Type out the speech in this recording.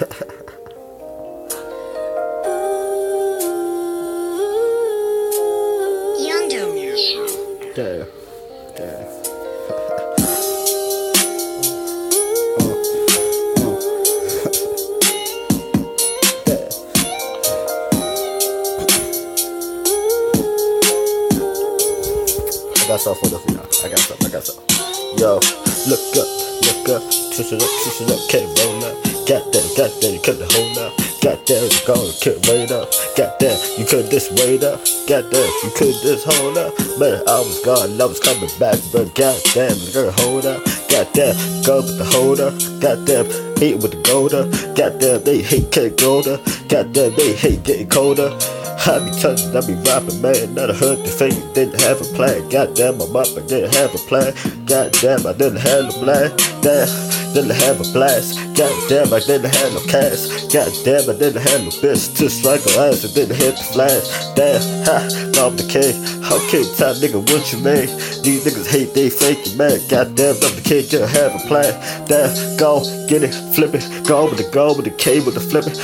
Damn. Damn. I got stuff for the female. I got stuff, I got stuff. Yo, look up, look up, twist it up, twist it up, can't roll up. Goddamn, goddamn, you couldn't hold up. Goddamn, you gonna could wait up. Goddamn, you could this wait up. Goddamn, you could this hold up. Man, I was gone, I was coming back, but goddamn, you gotta hold up. Goddamn, go with the holder. Goddamn, hate with the golder. Goddamn, they hate getting colder. Goddamn, they hate getting colder. I be touching, I be rapping, man. Not a heard the fake, didn't have a plan. Goddamn, I'm up, I didn't have a plan. Goddamn, I didn't have a plan. Damn, didn't have a blast. Goddamn, I didn't have no cash. Goddamn, I didn't have no bitch to her ass. I didn't hit the flash. Damn, ha, the king. Okay, top nigga, what you mean? These niggas hate they faking, man. Goddamn, the king, just have a plan. Damn, go, get it, flip it. Go with the go with the K with the flip it.